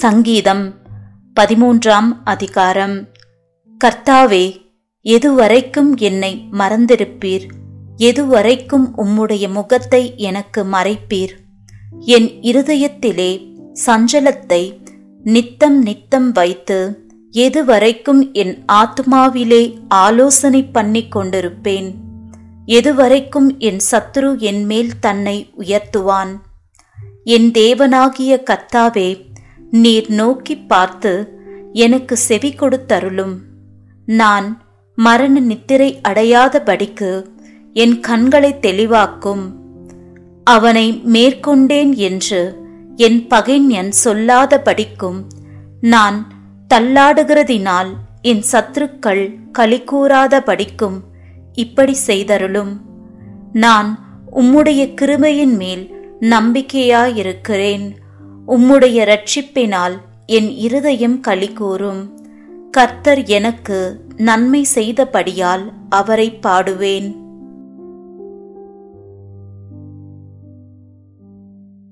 சங்கீதம் பதிமூன்றாம் அதிகாரம். கர்த்தாவே எதுவரைக்கும் என்னை மறந்திருப்பீர்? எதுவரைக்கும் உம்முடைய முகத்தை எனக்கு மறைப்பீர்? என் இருதயத்திலே சஞ்சலத்தை நித்தம் நித்தம் வைத்து எதுவரைக்கும் என் ஆத்மாவிலே ஆலோசனை பண்ணி கொண்டிருப்பேன்? எதுவரைக்கும் என் சத்துரு என் மேல் தன்னை உயர்த்துவான்? என் தேவனாகிய கர்த்தாவே நீர் நோக்கி பார்த்து எனக்கு செவி கொடுத்தருளும். நான் மரண நித்திரை அடையாதபடிக்கு என் கண்களை தெளிவாக்கும். அவனை மேற்கொண்டேன் என்று என் பகைஞன் சொல்லாதபடிக்கும் நான் தள்ளாடுகிறதினால் என் சத்துருக்கள் களிகூறாதபடிக்கும் இப்படி செய்தருளும். நான் உம்முடைய கிருமையின் மேல் நம்பிக்கையாயிருக்கிறேன். உம்முடைய இரட்சிப்பினால் என் இருதயம் களிகூரும். கர்த்தர் எனக்கு நன்மை செய்தபடியால் அவரை பாடுவேன்.